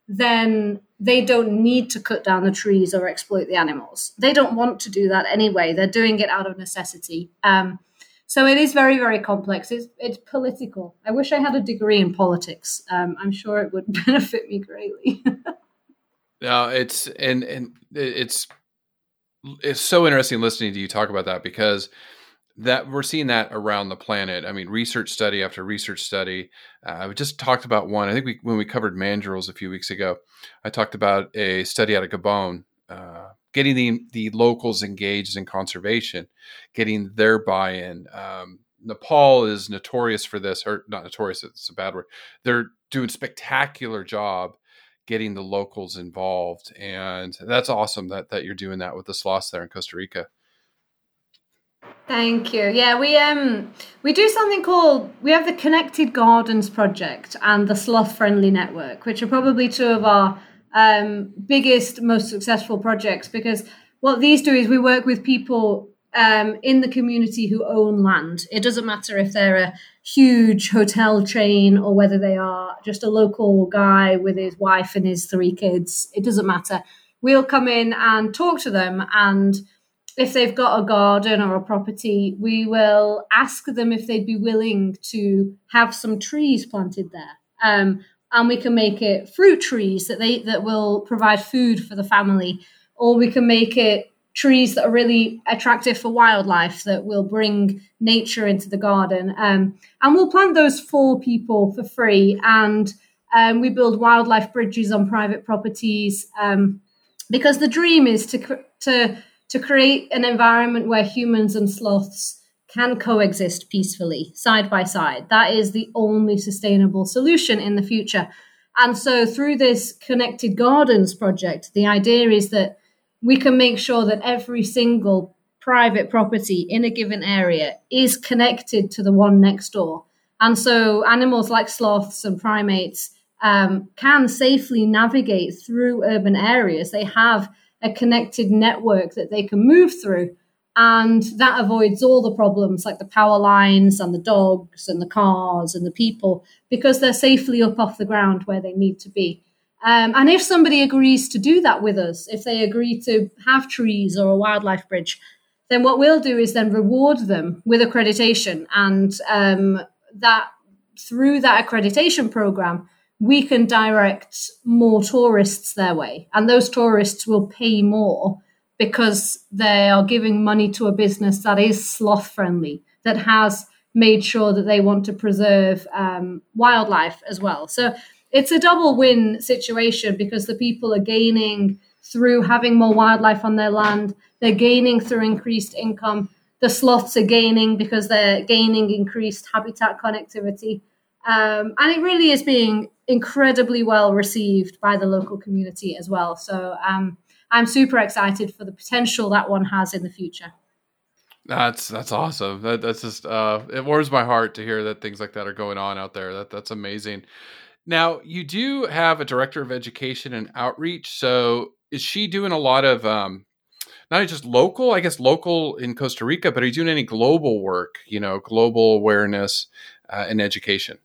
then they don't need to cut down the trees or exploit the animals. They don't want to do that anyway. They're doing it out of necessity. Um, so it is very, very complex. It's, it's political. I wish I had a degree in politics. Um, I'm sure it would benefit me greatly. no, it's and and it's it's so interesting listening to you talk about that because that we're seeing that around the planet. I mean, research study after research study. Uh, we just talked about one. I think we when we covered mandrills a few weeks ago, I talked about a study out of Gabon, uh, getting the the locals engaged in conservation, getting their buy-in. Um, Nepal is notorious for this, or not notorious. It's a bad word. They're doing spectacular job getting the locals involved. And that's awesome that, that you're doing that with the sloths there in Costa Rica. Thank you. Yeah, we um we do something called we have the Connected Gardens project and the Sloth Friendly Network, which are probably two of our um, biggest, most successful projects because what these do is we work with people um, in the community who own land. It doesn't matter if they're a huge hotel chain or whether they are just a local guy with his wife and his three kids. It doesn't matter. We'll come in and talk to them. And if they've got a garden or a property, we will ask them if they'd be willing to have some trees planted there. Um, and we can make it fruit trees that they that will provide food for the family, or we can make it trees that are really attractive for wildlife that will bring nature into the garden. Um, and we'll plant those for people for free. And um, we build wildlife bridges on private properties um, because the dream is to, to, to create an environment where humans and sloths can coexist peacefully side by side. That is the only sustainable solution in the future. And so, through this Connected Gardens project, the idea is that we can make sure that every single private property in a given area is connected to the one next door. And so, animals like sloths and primates um, can safely navigate through urban areas. They have a connected network that they can move through. And that avoids all the problems like the power lines and the dogs and the cars and the people because they're safely up off the ground where they need to be. Um, and if somebody agrees to do that with us, if they agree to have trees or a wildlife bridge, then what we'll do is then reward them with accreditation. And um, that through that accreditation program, we can direct more tourists their way. And those tourists will pay more because they are giving money to a business that is sloth friendly, that has made sure that they want to preserve um, wildlife as well. So it's a double win situation because the people are gaining through having more wildlife on their land, they're gaining through increased income. The sloths are gaining because they're gaining increased habitat connectivity. Um, and it really is being incredibly well received by the local community as well. So um, I'm super excited for the potential that one has in the future. That's that's awesome. That, that's just uh, it warms my heart to hear that things like that are going on out there. That that's amazing. Now you do have a director of education and outreach. So is she doing a lot of um, not just local, I guess local in Costa Rica, but are you doing any global work? You know, global awareness uh, and education.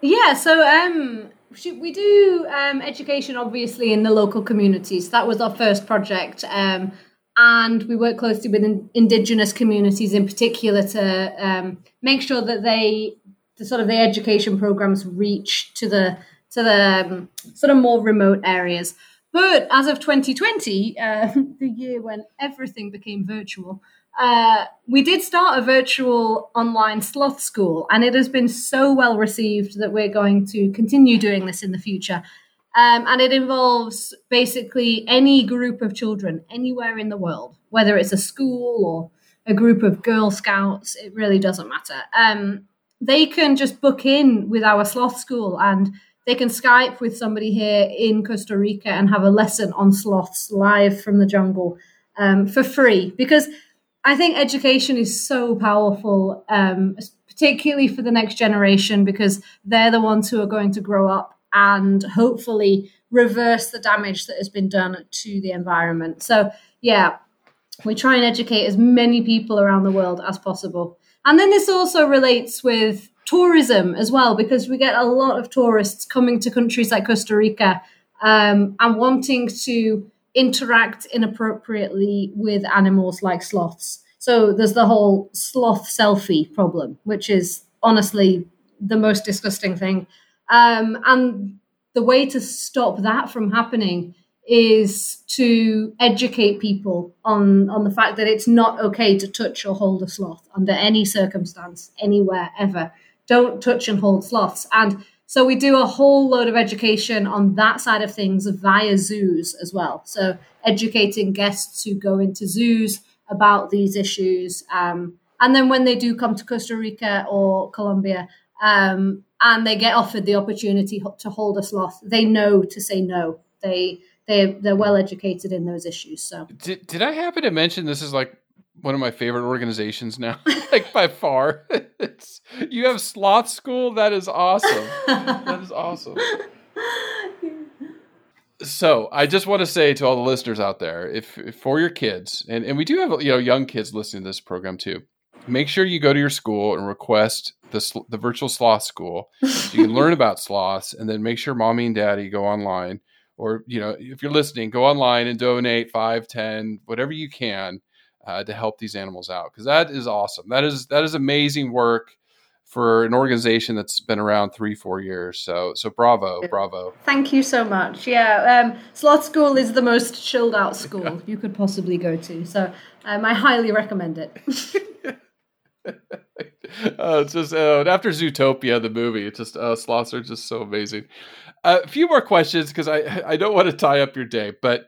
Yeah. So um, we do um, education obviously in the local communities. That was our first project. Um, and we work closely with in, indigenous communities in particular to um, make sure that they the sort of the education programs reach to the to the um, sort of more remote areas but as of 2020 uh, the year when everything became virtual uh, we did start a virtual online sloth school and it has been so well received that we're going to continue doing this in the future um, and it involves basically any group of children anywhere in the world, whether it's a school or a group of Girl Scouts, it really doesn't matter. Um, they can just book in with our sloth school and they can Skype with somebody here in Costa Rica and have a lesson on sloths live from the jungle um, for free. Because I think education is so powerful, um, particularly for the next generation, because they're the ones who are going to grow up and hopefully reverse the damage that has been done to the environment. So, yeah, we try and educate as many people around the world as possible. And then this also relates with tourism as well, because we get a lot of tourists coming to countries like Costa Rica um, and wanting to interact inappropriately with animals like sloths. So there's the whole sloth selfie problem, which is honestly the most disgusting thing um, and the way to stop that from happening is to educate people on on the fact that it's not okay to touch or hold a sloth under any circumstance, anywhere, ever. Don't touch and hold sloths. And so we do a whole load of education on that side of things via zoos as well. So educating guests who go into zoos about these issues. Um, and then when they do come to Costa Rica or Colombia, um, and they get offered the opportunity to hold a sloth, they know to say no. They they they're well educated in those issues. So did did I happen to mention this is like one of my favorite organizations now, like by far. It's, you have sloth school. That is awesome. that is awesome. So I just want to say to all the listeners out there, if, if for your kids, and, and we do have you know young kids listening to this program too, make sure you go to your school and request the, the virtual sloth school so you can learn about sloths and then make sure mommy and daddy go online or you know if you're listening go online and donate 5 10 whatever you can uh, to help these animals out because that is awesome. That is that is amazing work for an organization that's been around three four years. So so bravo bravo. Thank you so much. Yeah um, sloth school is the most chilled out school you could possibly go to so um, i highly recommend it. Uh, it's just uh, after Zootopia, the movie, it's just uh, sloths are just so amazing. Uh, a few more questions because I I don't want to tie up your day, but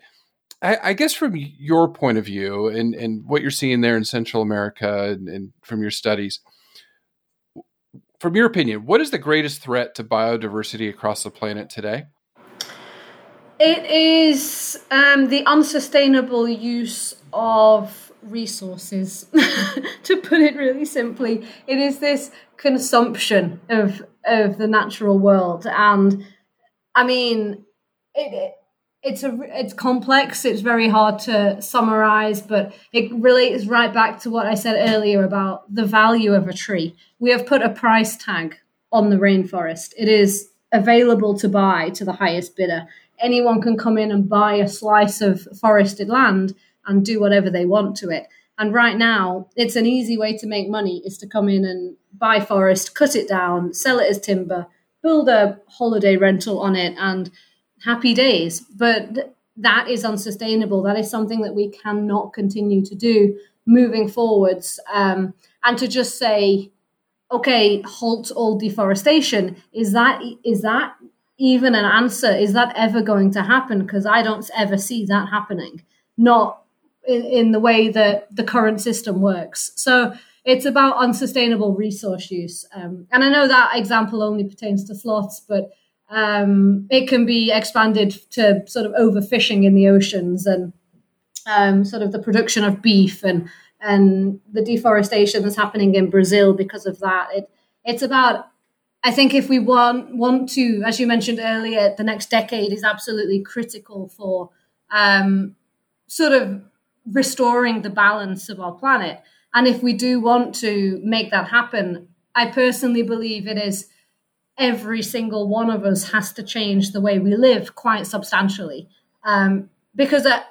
I, I, guess from your point of view and, and what you're seeing there in Central America and, and, from your studies, from your opinion, what is the greatest threat to biodiversity across the planet today? It is um, the unsustainable use of resources. to put it really simply, it is this consumption of of the natural world, and I mean, it, it's a it's complex. It's very hard to summarize, but it relates right back to what I said earlier about the value of a tree. We have put a price tag on the rainforest. It is available to buy to the highest bidder. Anyone can come in and buy a slice of forested land and do whatever they want to it. And right now, it's an easy way to make money is to come in and buy forest, cut it down, sell it as timber, build a holiday rental on it, and happy days. But that is unsustainable. That is something that we cannot continue to do moving forwards. Um, and to just say, okay, halt all deforestation, is that is that even an answer? Is that ever going to happen? Because I don't ever see that happening. Not in, the way that the current system works. So it's about unsustainable resource use. Um, and I know that example only pertains to sloths, but um, it can be expanded to sort of overfishing in the oceans and um, sort of the production of beef and and the deforestation that's happening in Brazil because of that. It it's about I think if we want want to, as you mentioned earlier, the next decade is absolutely critical for um, sort of restoring the balance of our planet. And if we do want to make that happen, I personally believe it is every single one of us has to change the way we live quite substantially. Um, because I,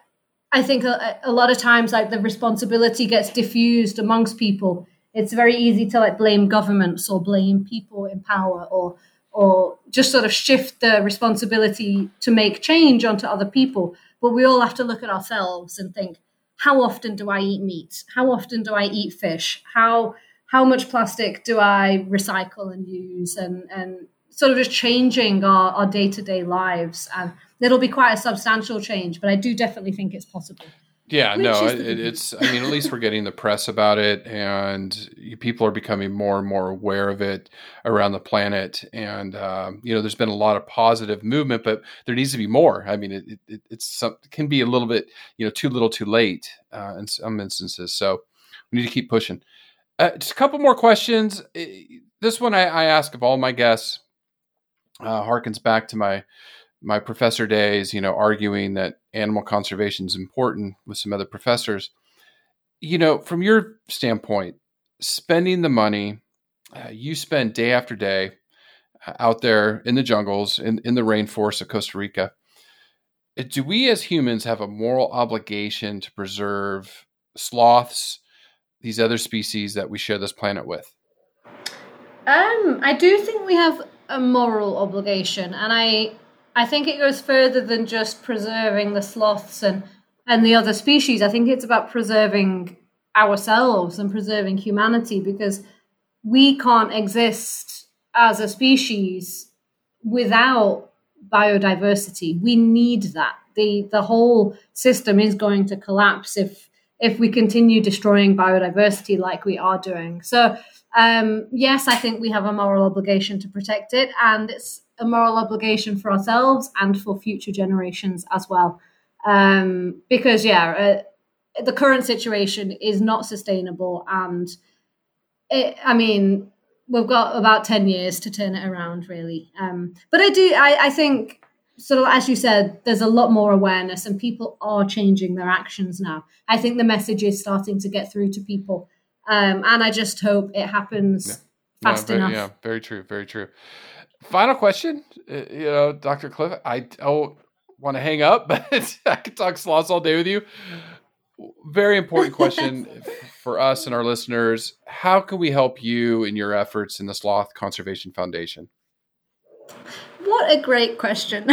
I think a, a, lot of times, like the responsibility gets diffused amongst people. It's very easy to like blame governments or blame people in power or or just sort of shift the responsibility to make change onto other people. But we all have to look at ourselves and think, how often do I eat meat? How often do I eat fish? How how much plastic do I recycle and use and, and sort of just changing our, our day-to-day lives. And it'll be quite a substantial change, but I do definitely think it's possible. Yeah, no, it, it's, I mean, at least we're getting the press about it and people are becoming more and more aware of it around the planet. And, um, you know, there's been a lot of positive movement, but there needs to be more. I mean, it, it it's some, it can be a little bit, you know, too little too late uh, in some instances. So we need to keep pushing. Uh, just a couple more questions. This one I, I ask of all my guests uh, harkens back to my my professor days. You know, arguing that animal conservation is important with some other professors. You know, from your standpoint, spending the money uh, you spend day after day uh, out there in the jungles, in, in the rainforest of Costa Rica, uh, do we as humans have a moral obligation to preserve sloths, these other species that we share this planet with? Um, I do think we have a moral obligation, and I I think it goes further than just preserving the sloths and and the other species. I think it's about preserving ourselves and preserving humanity because we can't exist as a species without biodiversity. We need that. The the whole system is going to collapse if if we continue destroying biodiversity like we are doing. So, um, yes, I think we have a moral obligation to protect it, and it's a moral obligation for ourselves and for future generations as well. Um, because, yeah, uh, the current situation is not sustainable, and it, I mean, we've got about 10 years to turn it around, really. Um, but I do, I, I think sort of as you said, there's a lot more awareness and people are changing their actions now. I think the message is starting to get through to people. Um, and I just hope it happens yeah. fast very, enough. Yeah, very true. Very true. Final question. Uh, you know, Dr. Cliff, I don't want to hang up, but I could talk sloths all day with you. Very important question for us and our listeners. How can we help you in your efforts in the Sloth Conservation Foundation? What a great question.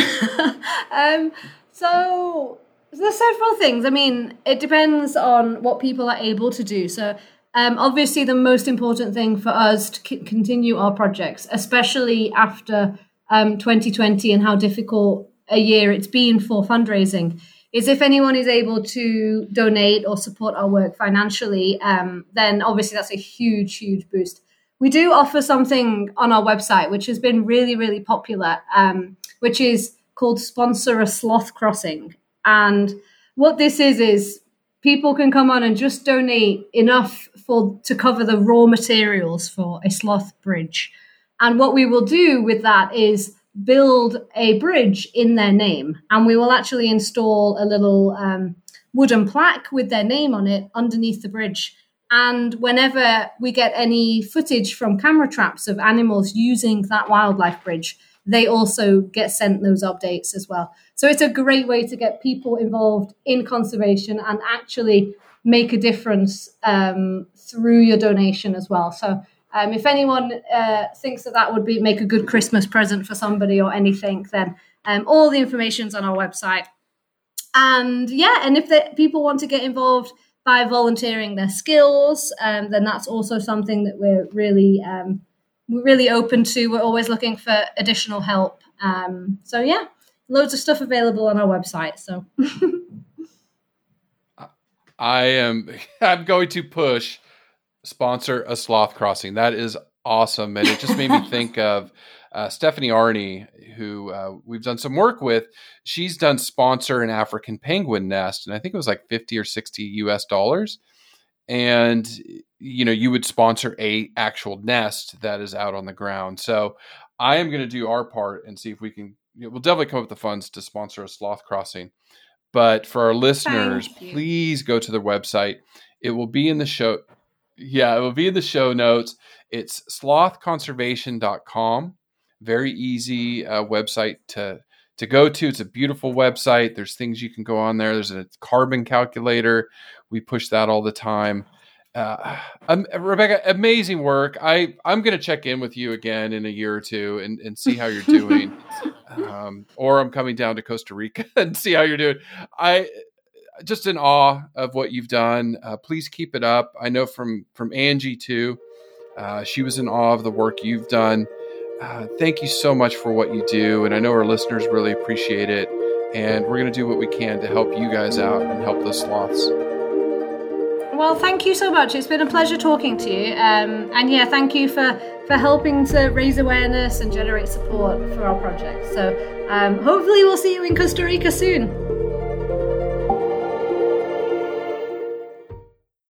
um, so there's several things. I mean, it depends on what people are able to do. So um, obviously, the most important thing for us to c- continue our projects, especially after um, 2020 and how difficult a year it's been for fundraising, is if anyone is able to donate or support our work financially, um, then obviously that's a huge, huge boost. We do offer something on our website which has been really, really popular, um, which is called Sponsor a Sloth Crossing. And what this is is people can come on and just donate enough for to cover the raw materials for a sloth bridge. And what we will do with that is build a bridge in their name, and we will actually install a little um, wooden plaque with their name on it underneath the bridge. And whenever we get any footage from camera traps of animals using that wildlife bridge, they also get sent those updates as well. So it's a great way to get people involved in conservation and actually make a difference um, through your donation as well. So um, if anyone uh, thinks that that would be make a good Christmas present for somebody or anything, then um, all the information's on our website. And yeah, and if the, people want to get involved by volunteering their skills, um, then that's also something that we're really um, we're really open to. We're always looking for additional help. Um, so yeah, loads of stuff available on our website. So. I am I'm going to push sponsor a sloth crossing. That is awesome. And it just made me think of uh, Stephanie Arney, who uh, we've done some work with. She's done sponsor an African penguin nest, and I think it was like 50 or 60 US dollars. And you know, you would sponsor a actual nest that is out on the ground. So I am going to do our part and see if we can. You know, we'll definitely come up with the funds to sponsor a sloth crossing. But for our listeners, please go to their website. It will be in the show yeah, it will be in the show notes. It's slothconservation.com. Very easy uh, website to to go to. It's a beautiful website. There's things you can go on there. There's a carbon calculator. We push that all the time. Uh, um, Rebecca, amazing work. I I'm gonna check in with you again in a year or two and, and see how you're doing. um, or I'm coming down to Costa Rica and see how you're doing. I just in awe of what you've done. Uh, please keep it up. I know from from Angie too. Uh, she was in awe of the work you've done. Uh, thank you so much for what you do, and I know our listeners really appreciate it. And we're going to do what we can to help you guys out and help the sloths. Well, thank you so much. It's been a pleasure talking to you. Um, and yeah, thank you for, for helping to raise awareness and generate support for our project. So um, hopefully, we'll see you in Costa Rica soon.